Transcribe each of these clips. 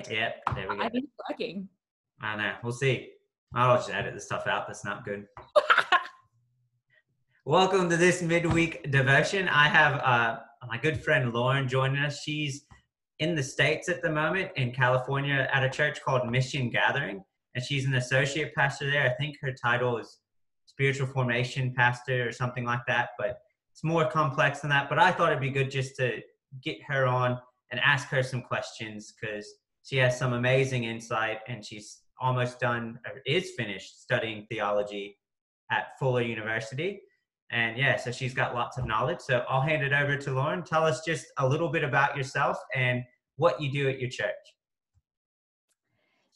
working? Yep, there we go. I think it's working. I know. We'll see. I'll just edit the stuff out that's not good. Welcome to this midweek devotion. I have uh, my good friend Lauren joining us. She's in the States at the moment in California at a church called Mission Gathering, and she's an associate pastor there. I think her title is spiritual formation pastor or something like that, but it's more complex than that. But I thought it'd be good just to get her on and ask her some questions because she has some amazing insight and she's almost done or is finished studying theology at Fuller University. And yeah, so she's got lots of knowledge. So I'll hand it over to Lauren. Tell us just a little bit about yourself and what you do at your church.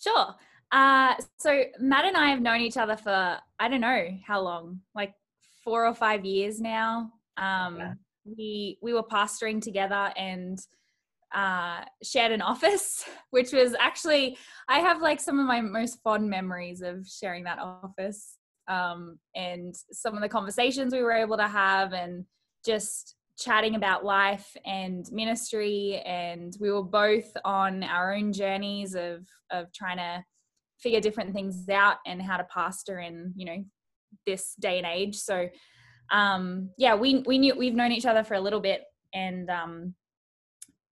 Sure. Uh, so Matt and I have known each other for I don't know how long, like four or five years now. Um, yeah. We we were pastoring together and uh, shared an office, which was actually I have like some of my most fond memories of sharing that office um, and some of the conversations we were able to have and just chatting about life and ministry. And we were both on our own journeys of of trying to figure different things out and how to pastor in you know this day and age. So um yeah we we knew we've known each other for a little bit and um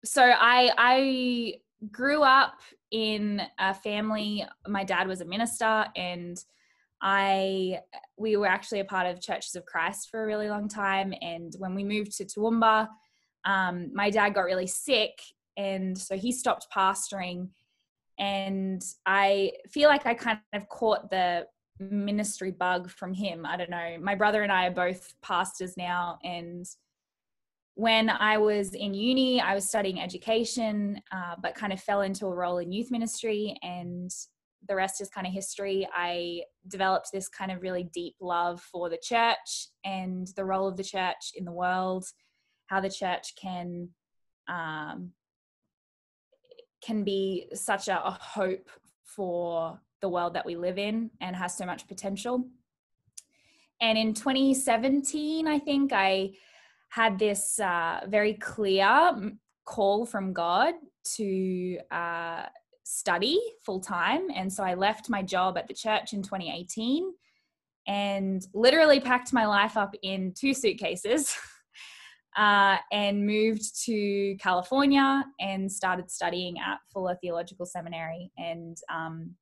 so i i grew up in a family my dad was a minister and I we were actually a part of Churches of Christ for a really long time, and when we moved to Toowoomba, um, my dad got really sick, and so he stopped pastoring. And I feel like I kind of caught the ministry bug from him. I don't know. My brother and I are both pastors now, and when I was in uni, I was studying education, uh, but kind of fell into a role in youth ministry and the rest is kind of history. I developed this kind of really deep love for the church and the role of the church in the world, how the church can um, can be such a, a hope for the world that we live in and has so much potential. And in 2017, I think I had this uh, very clear call from God to uh, study full time. And so I left my job at the church in 2018 and literally packed my life up in two suitcases uh, and moved to California and started studying at Fuller Theological Seminary and um,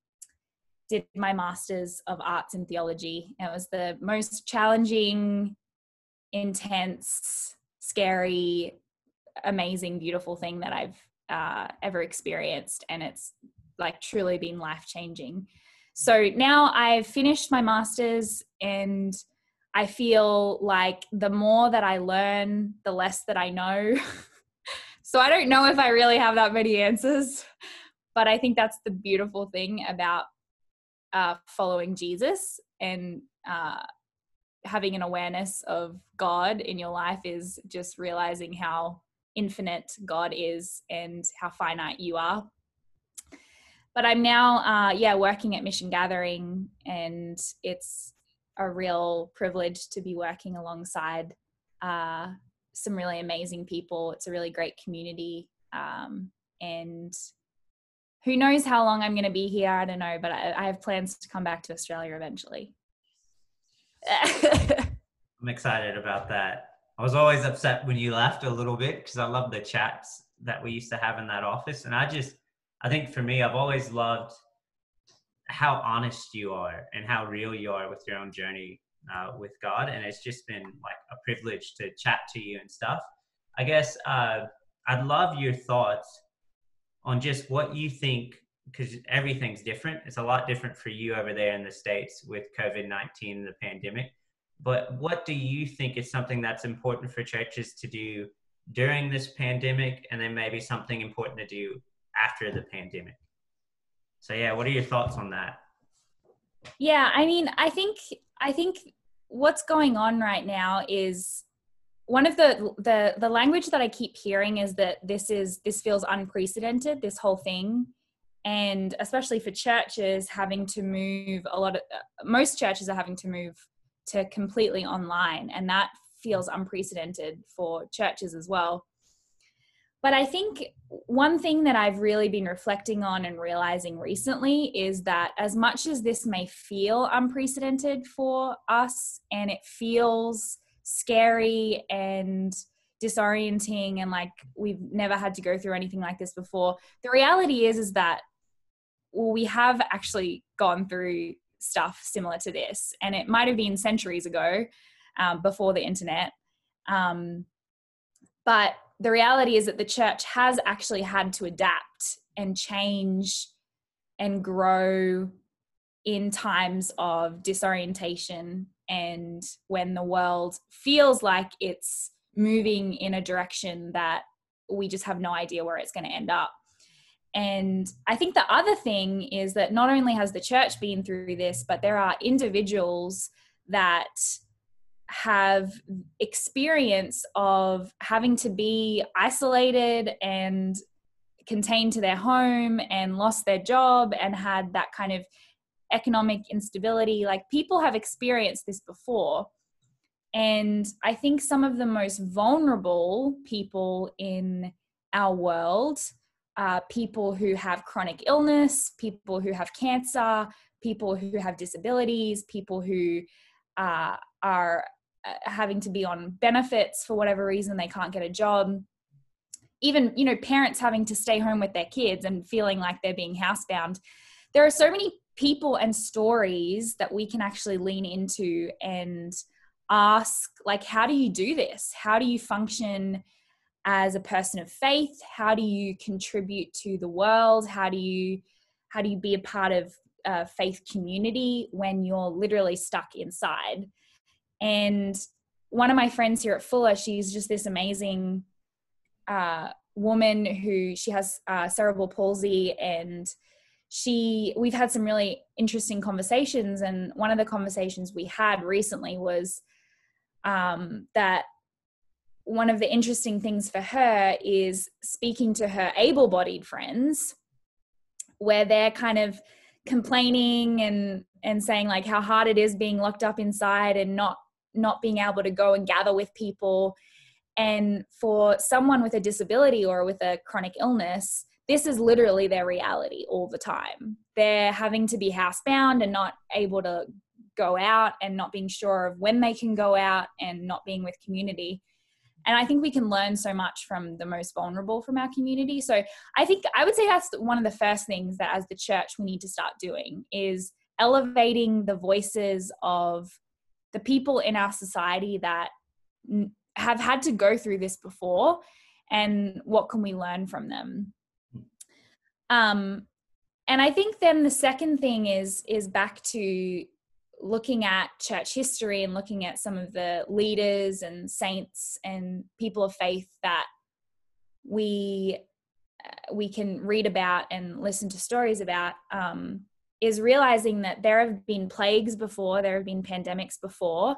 did my master's of arts in theology. It was the most challenging, intense, scary, amazing, beautiful thing that I've uh, ever experienced, and it's like truly been life changing. So now I've finished my master's, and I feel like the more that I learn, the less that I know. so I don't know if I really have that many answers, but I think that's the beautiful thing about uh, following Jesus and uh, having an awareness of God in your life is just realizing how infinite God is and how finite you are. But I'm now, uh, yeah, working at Mission Gathering, and it's a real privilege to be working alongside uh, some really amazing people. It's a really great community, um, and who knows how long I'm going to be here? I don't know, but I, I have plans to come back to Australia eventually. I'm excited about that. I was always upset when you left a little bit because I love the chats that we used to have in that office. And I just, I think for me, I've always loved how honest you are and how real you are with your own journey uh, with God. And it's just been like a privilege to chat to you and stuff. I guess uh, I'd love your thoughts on just what you think, because everything's different. It's a lot different for you over there in the States with COVID 19 and the pandemic but what do you think is something that's important for churches to do during this pandemic and then maybe something important to do after the pandemic? So yeah, what are your thoughts on that? Yeah, I mean, I think I think what's going on right now is one of the the the language that I keep hearing is that this is this feels unprecedented this whole thing and especially for churches having to move a lot of most churches are having to move to completely online and that feels unprecedented for churches as well. But I think one thing that I've really been reflecting on and realizing recently is that as much as this may feel unprecedented for us and it feels scary and disorienting and like we've never had to go through anything like this before the reality is is that well we have actually gone through stuff similar to this and it might have been centuries ago um, before the internet um, but the reality is that the church has actually had to adapt and change and grow in times of disorientation and when the world feels like it's moving in a direction that we just have no idea where it's going to end up. And I think the other thing is that not only has the church been through this, but there are individuals that have experience of having to be isolated and contained to their home and lost their job and had that kind of economic instability. Like people have experienced this before. And i think some of the most vulnerable people in our world are people who have chronic illness people who have cancer people who have disabilities people who uh, are uh, having to be on benefits for whatever reason they can't get a job. Even you know parents having to stay home with their kids and feeling like they're being housebound. There are so many people and stories that we can actually lean into and ask like how do you do this? How do you function as a person of faith? How do you contribute to the world? How do you how do you be a part of a faith community when you're literally stuck inside? And one of my friends here at Fuller, she's just this amazing uh, woman who she has uh, cerebral palsy and she we've had some really interesting conversations and one of the conversations we had recently was um, that one of the interesting things for her is speaking to her able-bodied friends where they're kind of complaining and and saying like how hard it is being locked up inside and not not being able to go and gather with people. And for someone with a disability or with a chronic illness, this is literally their reality all the time. They're having to be housebound and not able to go out and not being sure of when they can go out and not being with community. And I think we can learn so much from the most vulnerable from our community. So I think I would say that's one of the first things that as the church we need to start doing is elevating the voices of the people in our society that have had to go through this before and what can we learn from them um and i think then the second thing is is back to looking at church history and looking at some of the leaders and saints and people of faith that we uh, we can read about and listen to stories about um, is realizing that there have been plagues before, there have been pandemics before.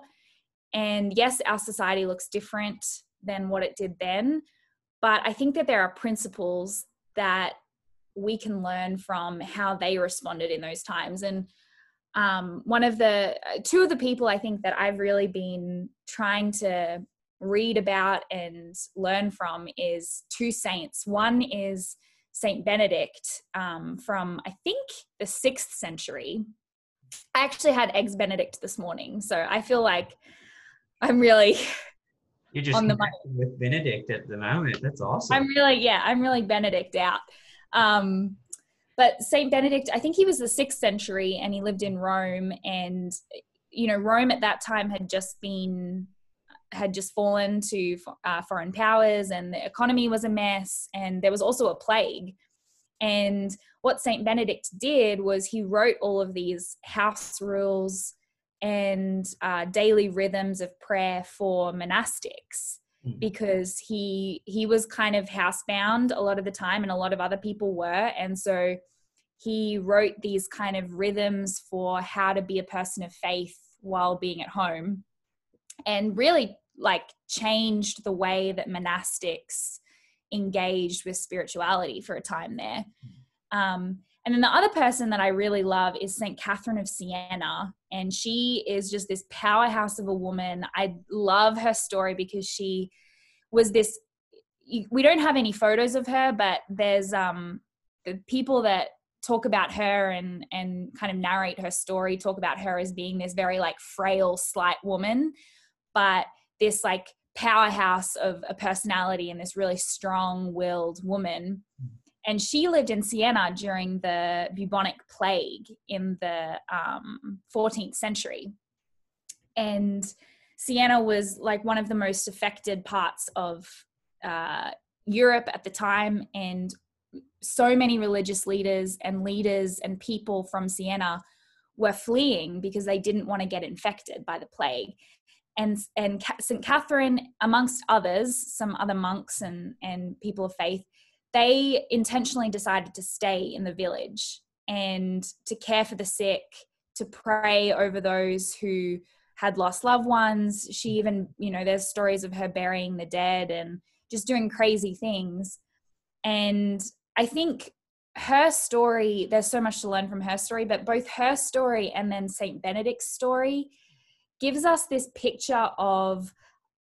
And yes, our society looks different than what it did then. But I think that there are principles that we can learn from how they responded in those times. And um, one of the two of the people I think that I've really been trying to read about and learn from is two saints. One is Saint Benedict um, from I think the sixth century. I actually had eggs Benedict this morning, so I feel like I'm really you're just on the money with Benedict at the moment. That's awesome. I'm really yeah, I'm really Benedict out. Um, but Saint Benedict, I think he was the sixth century, and he lived in Rome, and you know Rome at that time had just been had just fallen to uh, foreign powers and the economy was a mess and there was also a plague and what saint benedict did was he wrote all of these house rules and uh, daily rhythms of prayer for monastics. Because he he was kind of housebound a lot of the time and a lot of other people were. And so he wrote these kind of rhythms for how to be a person of faith while being at home and really like changed the way that monastics engaged with spirituality for a time there. Um, and then the other person that I really love is St. Catherine of Siena. And she is just this powerhouse of a woman. I love her story because she was this we don't have any photos of her, but there's um, the people that talk about her and and kind of narrate her story talk about her as being this very like frail slight woman but this like powerhouse of a personality and this really strong-willed woman and she lived in Siena during the bubonic plague in the um, 14th century and Siena was like one of the most affected parts of uh, Europe at the time, and so many religious leaders and leaders and people from Siena were fleeing because they didn't want to get infected by the plague. And and St. Catherine, amongst others, some other monks and and people of faith, they intentionally decided to stay in the village and to care for the sick, to pray over those who had lost loved ones. She even, you know, there's stories of her burying the dead and just doing crazy things. And I think her story, there's so much to learn from her story, but both her story and then St. Benedict's story gives us this picture of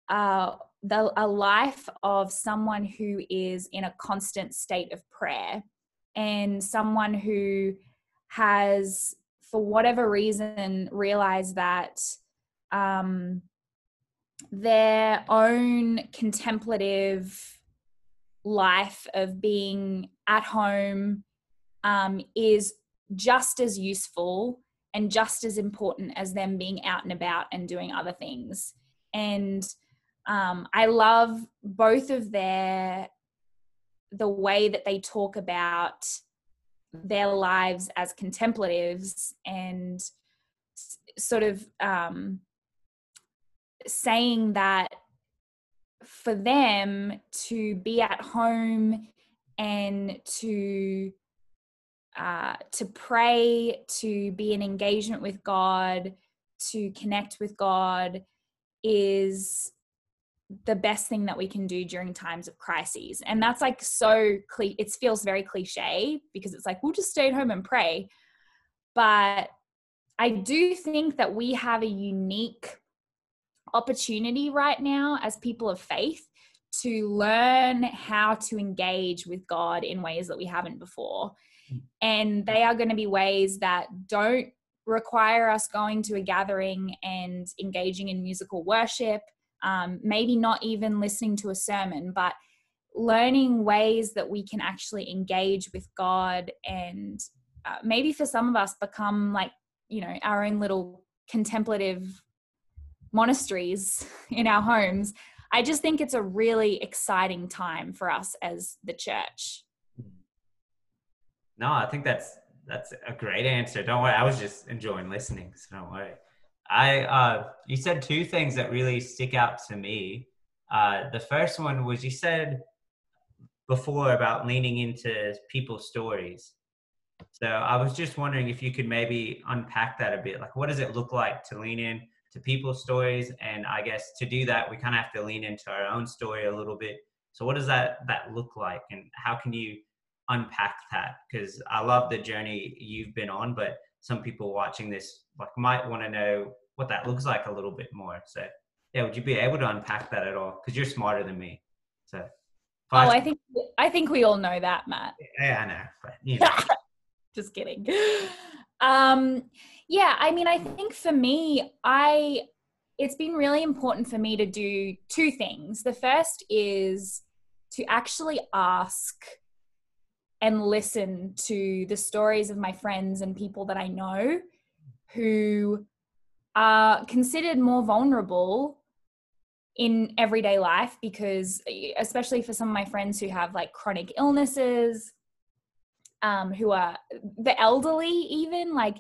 uh, the, a life of someone who is in a constant state of prayer and someone who has, for whatever reason, realized that um, their own contemplative life of being at home um, is just as useful and just as important as them being out and about and doing other things. And um, I love both of their the way that they talk about their lives as contemplatives and sort of um, saying that for them to be at home and to uh, to pray, to be in engagement with God, to connect with God is the best thing that we can do during times of crises. And that's like so it feels very cliche because it's like we'll just stay at home and pray. But I do think that we have a unique opportunity right now as people of faith to learn how to engage with God in ways that we haven't before. Mm. And they are going to be ways that don't require us going to a gathering and engaging in musical worship, um, maybe not even listening to a sermon, but learning ways that we can actually engage with God and uh, maybe for some of us become like, you know, our own little contemplative monasteries in our homes. I just think it's a really exciting time for us as the church. No, I think that's that's a great answer. Don't worry, I was just enjoying listening, so don't worry. I uh, you said two things that really stick out to me. Uh, the first one was you said before about leaning into people's stories. So I was just wondering if you could maybe unpack that a bit. Like, what does it look like to lean in to people's stories and i guess to do that we kind of have to lean into our own story a little bit so what does that that look like and how can you unpack that because i love the journey you've been on but some people watching this like might want to know what that looks like a little bit more. So yeah would you be able to unpack that at all? Because you're smarter than me. So oh i think i think we all know that matt. Yeah i know but you know. just kidding. Um yeah, I mean, I think for me, I it's been really important for me to do two things. The first is to actually ask and listen to the stories of my friends and people that I know who are considered more vulnerable in everyday life because especially for some of my friends who have like chronic illnesses um, who are the elderly even like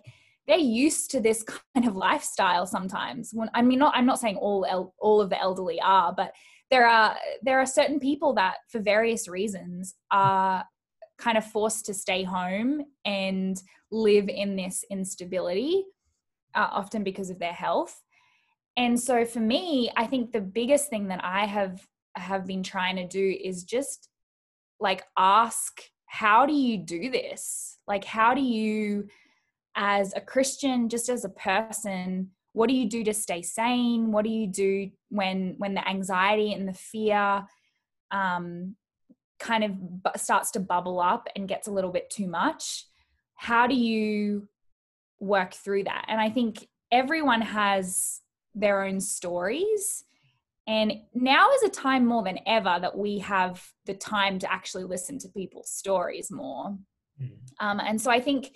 they're used to this kind of lifestyle sometimes. When i mean not i'm not saying all el- all of the elderly are but there are there are certain people that for various reasons are kind of forced to stay home and live in this instability uh, often because of their health and so for me i think the biggest thing that i have have been trying to do is just like ask how do you do this like how do you as a Christian, just as a person, what do you do to stay sane? What do you do when when the anxiety and the fear um, kind of bu- starts to bubble up and gets a little bit too much. How do you work through that? And i think everyone has their own stories. And now is a time more than ever that we have the time to actually listen to people's stories more. Mm. um, and so i think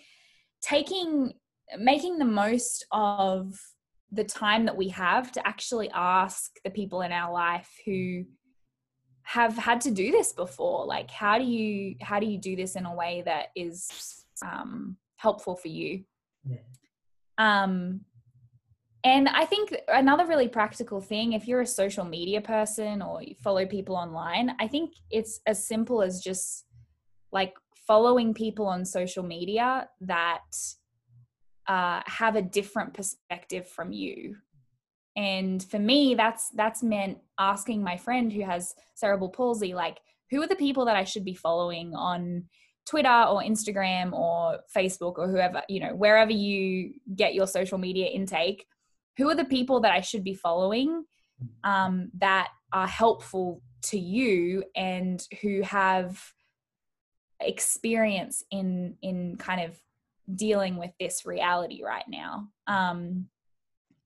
taking making the most of the time that we have to actually ask the people in our life who have had to do this before? Like how do you how do you do this in a way that is um, helpful for you? Yeah. um and i think another really practical thing if you're a social media person or you follow people online i think it's as simple as just like following people on social media that uh, have a different perspective from you and for me that's that's meant asking my friend who has cerebral palsy like who are the people that i should be following on twitter or instagram or facebook or whoever you know wherever you get your social media intake who are the people that i should be following um, that are helpful to you and who have experience in in kind of dealing with this reality right now? Um,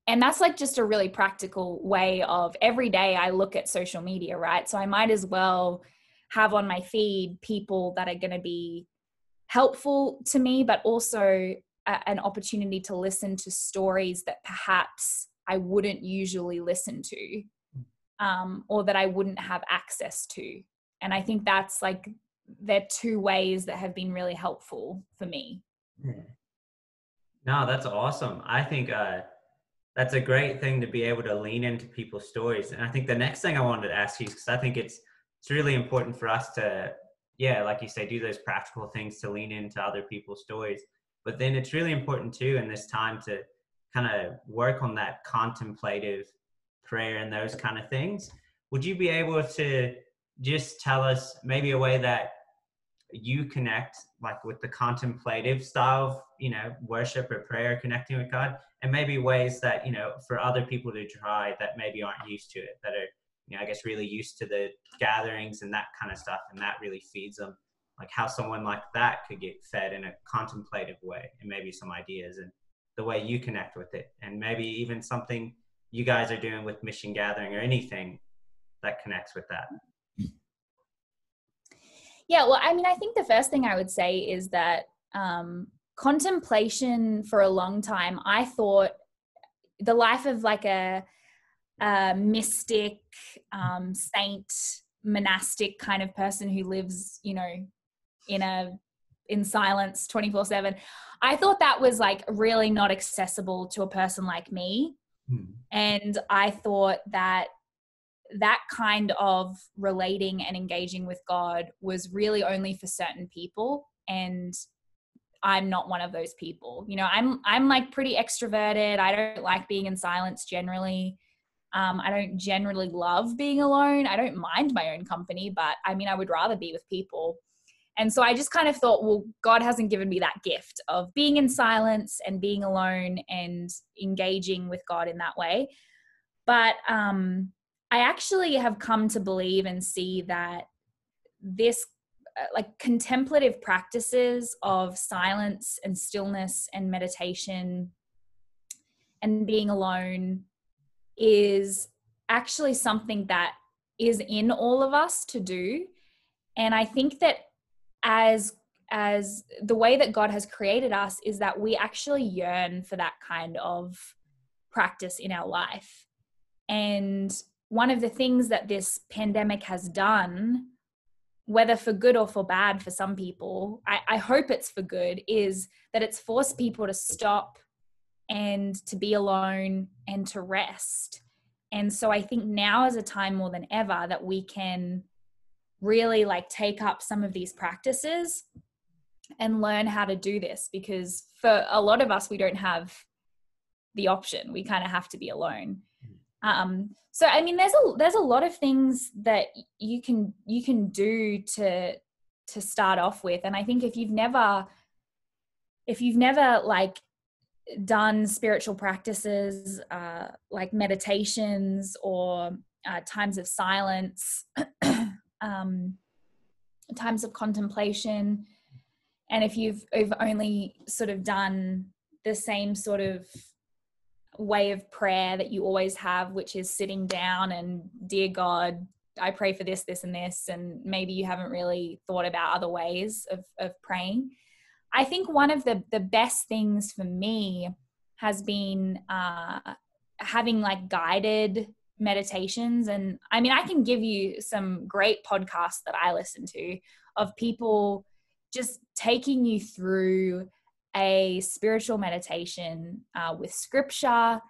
and that's like just a really practical way of every day I look at social media, right? So I might as well have on my feed people that are going to be helpful to me, but also a, an opportunity to listen to stories that perhaps I wouldn't usually listen to um, or that I wouldn't have access to. And I think that's like, they're two ways that have been really helpful for me. No, that's awesome. I think, uh, that's a great thing to be able to lean into people's stories. And I think the next thing I wanted to ask you, is because I think it's it's really important for us to, yeah, like you say, do those practical things to lean into other people's stories. But then it's really important too in this time to kind of work on that contemplative prayer and those kind of things. Would you be able to just tell us maybe a way that you connect like with the contemplative style of you know worship or prayer connecting with god. And maybe ways that you know for other people to try that maybe aren't used to it that are you know i guess really used to the gatherings and that kind of stuff and that really feeds them. Like how someone like that could get fed in a contemplative way and maybe some ideas and the way you connect with it. And maybe even something you guys are doing with mission gathering or anything that connects with that yeah, well, I mean, I think the first thing I would say is that um, contemplation for a long time, I thought the life of like a, a mystic, um, saint, monastic kind of person who lives, you know, in a in silence 24 7 i thought that was like really not accessible to a person like me hmm. and i thought that that kind of relating and engaging with God was really only for certain people and I'm not one of those people. You know, I'm I'm like pretty extroverted. I don't like being in silence generally. Um, I don't generally love being alone. I don't mind my own company, but I mean, I would rather be with people. And so I just kind of thought, well, God hasn't given me that gift of being in silence and being alone and engaging with God in that way. But um, I actually have come to believe and see that this uh, like contemplative practices of silence and stillness and meditation and being alone is actually something that is in all of us to do. And i think that as as the way that god has created us is that we actually yearn for that kind of practice in our life. And one of the things that this pandemic has done, whether for good or for bad for some people, I, I, hope it's for good, is that it's forced people to stop and to be alone and to rest. And so I think now is a time more than ever that we can really like take up some of these practices and learn how to do this because for a lot of us we don't have the option we kind of have to be alone um, so I mean, there's a there's a lot of things that you can you can do to to start off with, and I think if you've never if you've never like done spiritual practices uh, like meditations or uh, times of silence um, times of contemplation. And if you've, you've only sort of done the same sort of way of prayer that you always have, which is sitting down and, Dear God, I pray for this, this, and this, and maybe you haven't really thought about other ways of, of praying. I think one of the, the best things for me has been uh, having like guided meditations. And I mean, I can give you some great podcasts that I listen to of people just taking you through a spiritual meditation uh, with scripture.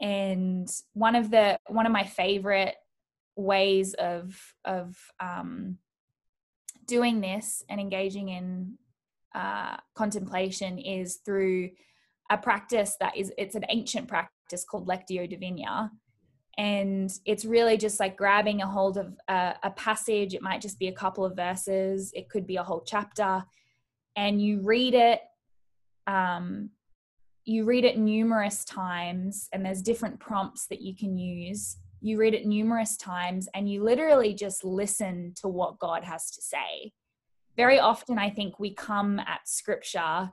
And one of the one of my favorite ways of of um, doing this and engaging in uh, contemplation is through a practice that is it's an ancient practice called lectio divina. And it's really just like grabbing a hold of a, a, passage. It might just be a couple of verses. It could be a whole chapter. And you read it um, you read it numerous times and there's different prompts that you can use. You read it numerous times and you literally just listen to what god has to say. Very often i think we come at scripture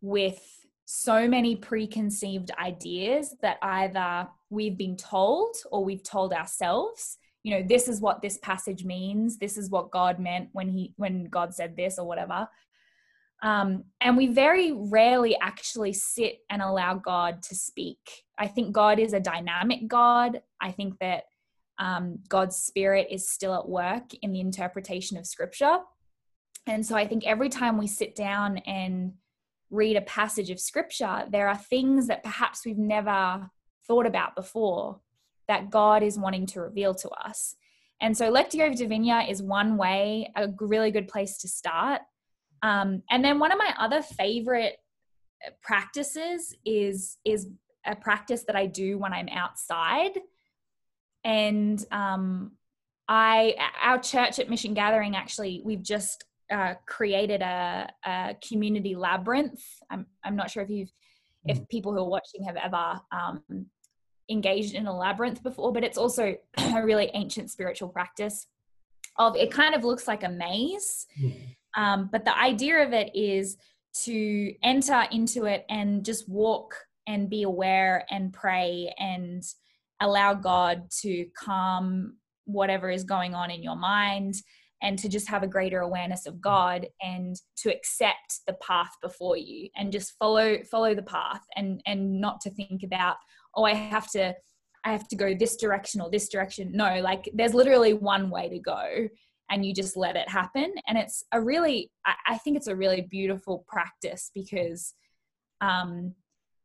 with so many preconceived ideas that either we've been told or we've told ourselves you know this is what this passage means this is what god meant when he when god said this or whatever um, and we very rarely actually sit and allow god to speak i think god is a dynamic god i think that um, god's spirit is still at work in the interpretation of scripture and so i think every time we sit down and read a passage of scripture, there are things that perhaps we've never thought about before that God is wanting to reveal to us. And so Lectio Divina is one way, a really good place to start. Um, and then one of my other favorite practices is is a practice that I do when I'm outside. And um, I, our church at Mission Gathering, actually, we've just uh, created a, a, community labyrinth. I'm, I'm not sure if you've, if mm. people who are watching have ever um, engaged in a labyrinth before, but it's also a really ancient spiritual practice. Of it kind of looks like a maze, mm. Um, but the idea of it is to enter into it and just walk and be aware and pray and allow God to calm whatever is going on in your mind and to just have a greater awareness of God and to accept the path before you and just follow follow the path and and not to think about oh I have to I have to go this direction or this direction. No like there's literally one way to go and you just let it happen. And it's a really I, think it's a really beautiful practice because um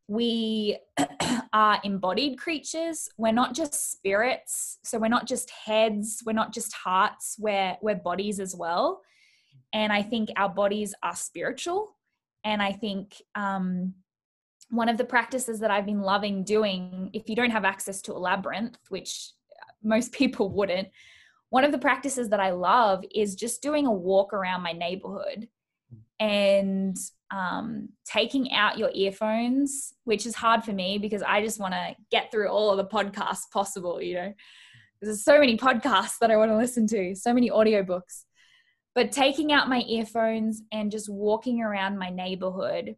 we are embodied creatures. We're not just spirits. So we're not just heads. We're not just hearts. We're we're bodies as well. And i think our bodies are spiritual. And i think um, one of the practices that i've been loving doing if you don't have access to a labyrinth which most people wouldn't one of the practices that i love is just doing a walk around my neighborhood and um, taking out your earphones, which is hard for me because I just want to get through all of the podcasts possible, you know. There's so many podcasts that I want to listen to, so many audiobooks. But taking out my earphones and just walking around my neighborhood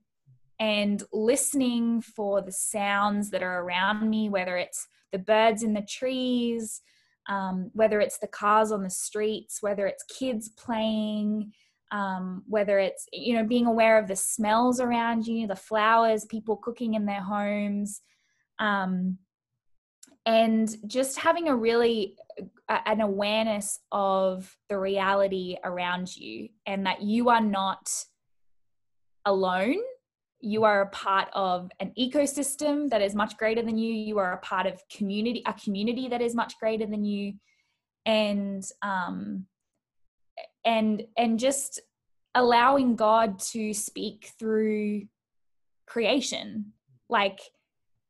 and listening for the sounds that are around me, whether it's the birds in the trees, um, whether it's the cars on the streets, whether it's kids playing, um, whether it's you know being aware of the smells around you the flowers people cooking in their homes um, and just having a really an awareness of the reality around you and that you are not alone you are a part of an ecosystem that is much greater than you you are a part of community a community that is much greater than you and um, and and just allowing God to speak through creation. Like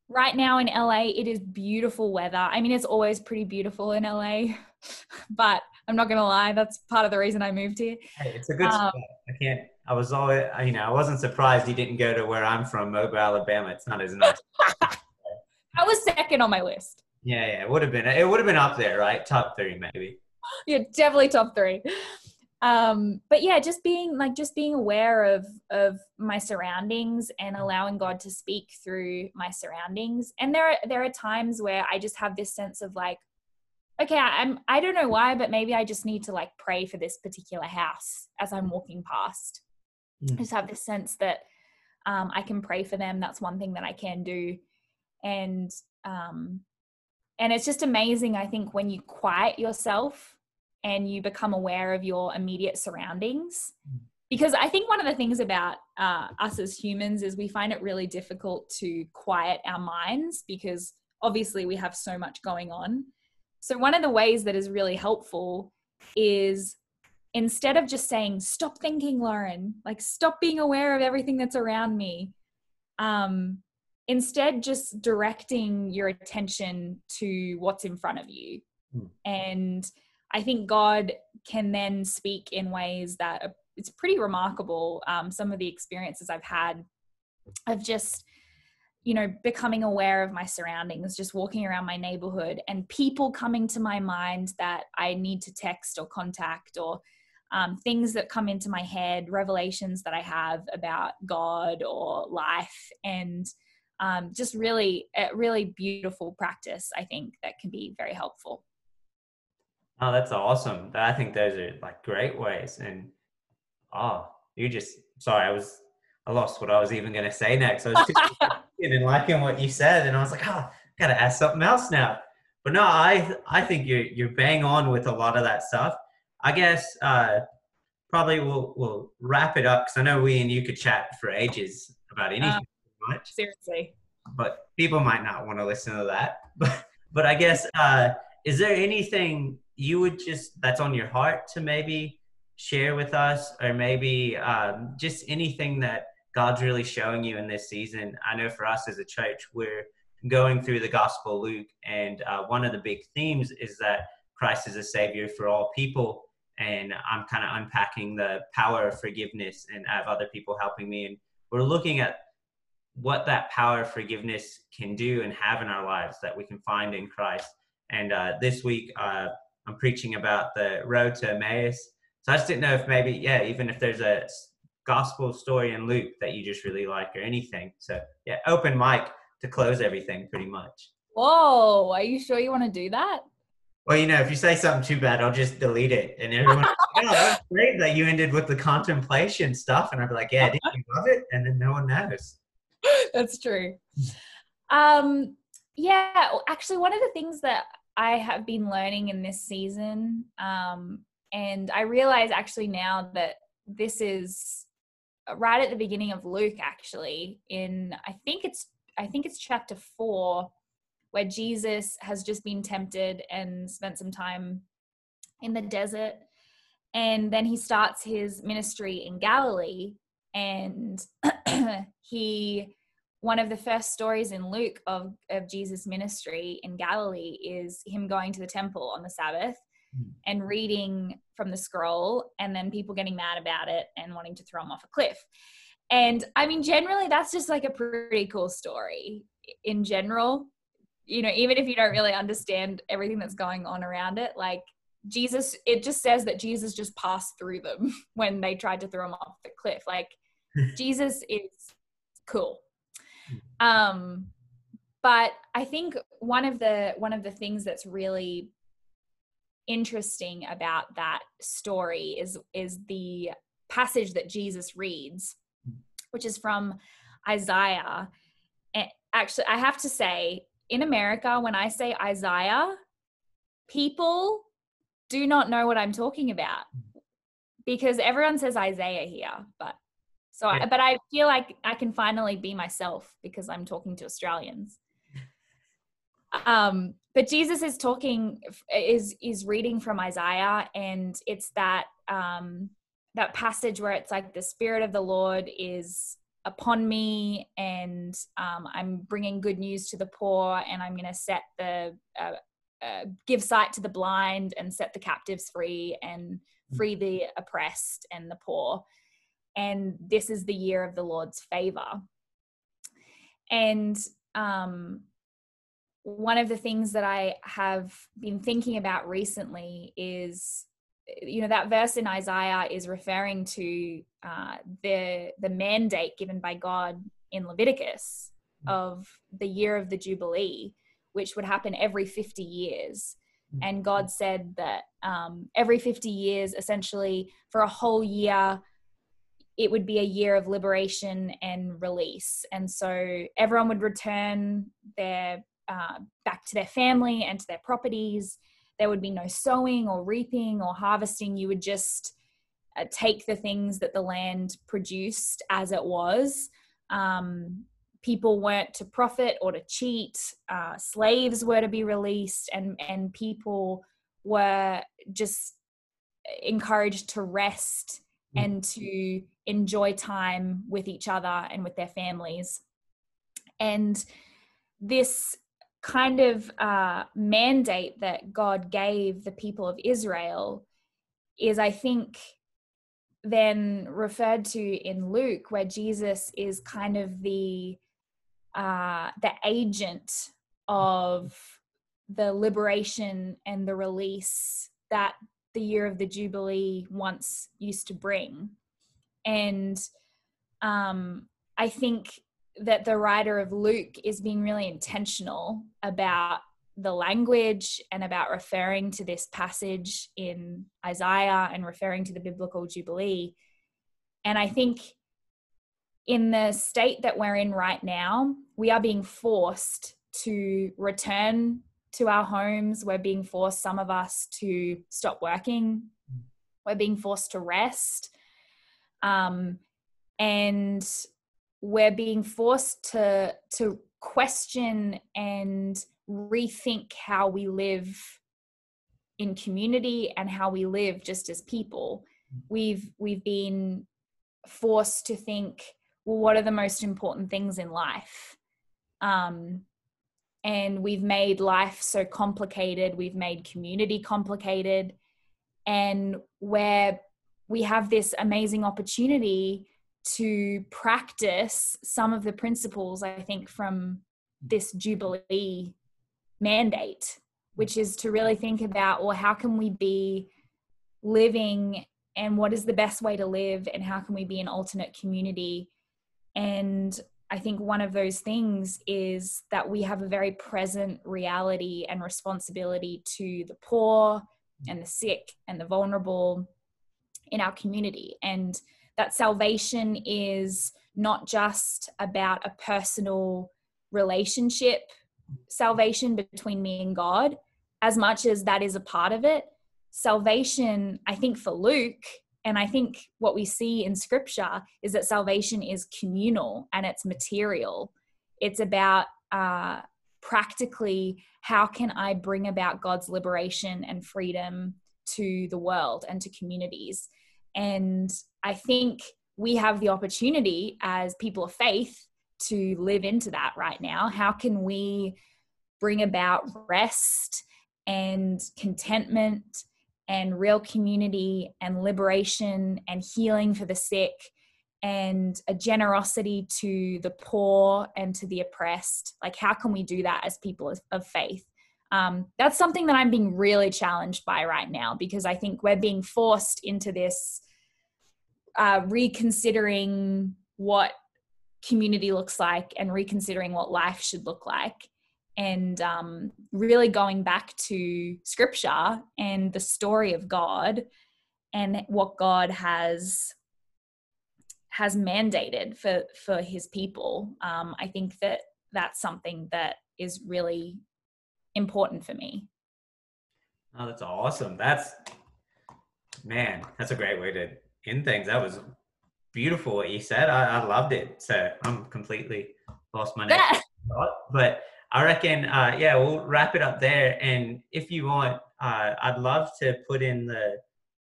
right now in LA, it is beautiful weather. I mean, it's always pretty beautiful in LA, but I'm not gonna lie, that's part of the reason I moved here. Hey, it's a good um, spot. I can't. I was always, you know, I wasn't surprised you didn't go to where I'm from, Mobile, Alabama. It's not as nice. that was second on my list. Yeah, yeah, it would have been. It would have been up there, right? Top three, maybe. yeah, definitely top three. Um, but yeah, just being like just being aware of of my surroundings and allowing God to speak through my surroundings. And there are there are times where I just have this sense of like, okay, I'm I don't know why, but maybe I just need to like pray for this particular house as I'm walking past. Mm. I just have this sense that um, I can pray for them. That's one thing that I can do, and um, and it's just amazing. I think when you quiet yourself and you become aware of your immediate surroundings. Because I think one of the things about uh, us as humans is we find it really difficult to quiet our minds because obviously we have so much going on. So, one of the ways that is really helpful is instead of just saying, Stop thinking, Lauren, like stop being aware of everything that's around me, um, instead just directing your attention to what's in front of you. Mm. And I think God can then speak in ways that it's pretty remarkable. Um, some of the experiences I've had of just, you know, becoming aware of my surroundings, just walking around my neighborhood and people coming to my mind that I need to text or contact or um, things that come into my head, revelations that I have about God or life, and um, just really, a really beautiful practice, I think, that can be very helpful. Oh, that's awesome. I think those are like great ways. And oh, you just sorry, I was I lost what I was even gonna say next. I was too and liking what you said, and I was like, oh, I gotta ask something else now. But no, I I think you're you're bang on with a lot of that stuff. I guess uh, probably we'll we'll wrap it up because I know we and you could chat for ages about anything. Um, much. Seriously. But people might not want to listen to that. But but I guess uh, is there anything you would just that's on your heart to maybe share with us or maybe um, just anything that god's really showing you in this season i know for us as a church we're going through the gospel luke and uh, one of the big themes is that christ is a savior for all people and i'm kind of unpacking the power of forgiveness and i have other people helping me and we're looking at what that power of forgiveness can do and have in our lives that we can find in christ and uh, this week uh, I'm preaching about the road to Emmaus. So I just didn't know if maybe, yeah, even if there's a gospel story in Luke that you just really like or anything. So yeah, open mic to close everything pretty much. Whoa, are you sure you want to do that? Well, you know, if you say something too bad, I'll just delete it. And everyone, oh, that's great that you ended with the contemplation stuff. And I'd be like, yeah, did you love it? And then no one knows. That's true. Um, yeah, actually, one of the things that I have been learning in this season. Um, and I realize actually now that this is right at the beginning of Luke, actually, in I think it's I think it's chapter four, where Jesus has just been tempted and spent some time in the desert. And then he starts his ministry in Galilee and he one of the first stories in Luke of, of Jesus' ministry in Galilee is him going to the temple on the Sabbath. And reading from the scroll, and then people getting mad about it and wanting to throw them off a cliff. And I mean, generally, that's just like a pretty cool story in general. You know, even if you don't really understand everything that's going on around it, like Jesus, it just says that Jesus just passed through them when they tried to throw him off the cliff. Like, Jesus is cool um, but I think one of the one of the things that's really interesting about that story is is the passage that Jesus reads, which is from Isaiah. And actually, I have to say, in America, when I say Isaiah, people do not know what I'm talking about because everyone says Isaiah here, but so. I, but I feel like I can finally be myself because I'm talking to Australians. Um, but Jesus is talking is is reading from Isaiah, and it's that um, that passage where it's like the Spirit of the Lord is upon me, and um, I'm bringing good news to the poor, and I'm going to set the uh, uh, give sight to the blind, and set the captives free, and mm. free the oppressed and the poor and this is the year of the Lord's favor. And um, one of the things that I have been thinking about recently is you know that verse in Isaiah is referring to uh, the the mandate given by God in Leviticus mm. of the year of the Jubilee, which would happen every 50 years. Mm. And God said that um, every 50 years, essentially for a whole year, it would be a year of liberation and release. And so everyone would return their uh, back to their family and to their properties. There would be no sowing or reaping or harvesting. You would just uh, take the things that the land produced as it was. Um, people weren't to profit or to cheat. Uh, slaves were to be released, and and people were just encouraged to rest mm. and to enjoy time with each other and with their families. And this kind of uh, mandate that God gave the people of Israel is, I think, then referred to in Luke, where Jesus is kind of the uh, the agent of the liberation and the release that the year of the Jubilee once used to bring. And um, I think that the writer of Luke is being really intentional about the language and about referring to this passage in Isaiah and referring to the biblical Jubilee. And I think in the state that we're in right now, we are being forced to return to our homes. We're being forced, some of us, to stop working. We're being forced to rest. Um, and we're being forced to to question and rethink how we live in community and how we live just as people. We've we've been forced to think well what are the most important things in life? Um, and we've made life so complicated we've made community complicated and where we have this amazing opportunity to practice some of the principles, I think, from this Jubilee mandate, which is to really think about, well, how can we be living and what is the best way to live and how can we be an alternate community? And I think one of those things is that we have a very present reality and responsibility to the poor and the sick and the vulnerable in our community. And that salvation is not just about a personal relationship salvation between me and God, as much as that is a part of it. Salvation, I think, for Luke, and I think what we see in scripture is that salvation is communal and it's material. It's about uh, practically how can I bring about God's liberation and freedom to the world and to communities. And I think we have the opportunity as people of faith to live into that right now. How can we bring about rest and contentment and real community and liberation and healing for the sick and a generosity to the poor and to the oppressed? Like, how can we do that as people of faith? Um, that's something that I'm being really challenged by right now because I think we're being forced into this uh, reconsidering what community looks like and reconsidering what life should look like. And um, really going back to scripture and the story of god and what god has has mandated for for his people. Um, i think that that's something that is really important for me oh that's awesome that's man that's a great way to end things. That was beautiful what you said. I, I loved it. So I'm completely lost my next thought. But I reckon, uh, yeah, we'll wrap it up there. And if you want, uh, I'd love to put in the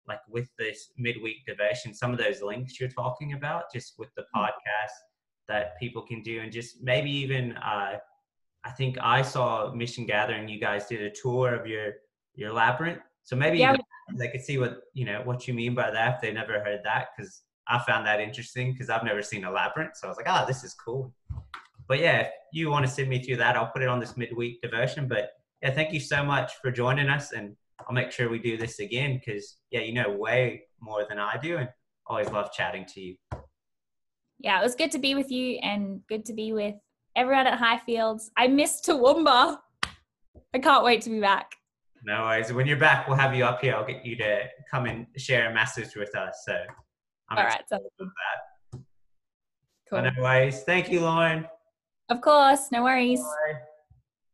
like with this midweek devotion, some of those links you're talking about, just with the hmm. podcast that people can do, and just maybe even. Uh, I think I saw Missiongathering. You guys did a tour of your your labyrinth, so maybe yeah, they could see what you know what you mean by that if they never heard that because I found that interesting because I've never seen a labyrinth. So I was like, ah, oh, this is cool. but yeah, if you want to send me through that, I'll put it on this midweek devotion. But yeah, thank you so much for joining us, and I'll make sure we do this again because yeah, you know way more than I do, and always love chatting to you. Yeah, it was good to be with you, and good to be with everyone at Highfields. I missed Toowoomba. I can't wait to be back. No worries. When you're back, we'll have you up here. I'll get you to come and share a message with us. So, I'm all right. So that. Cool. no worries. Thank you, Lauren. Of course. No worries. Bye.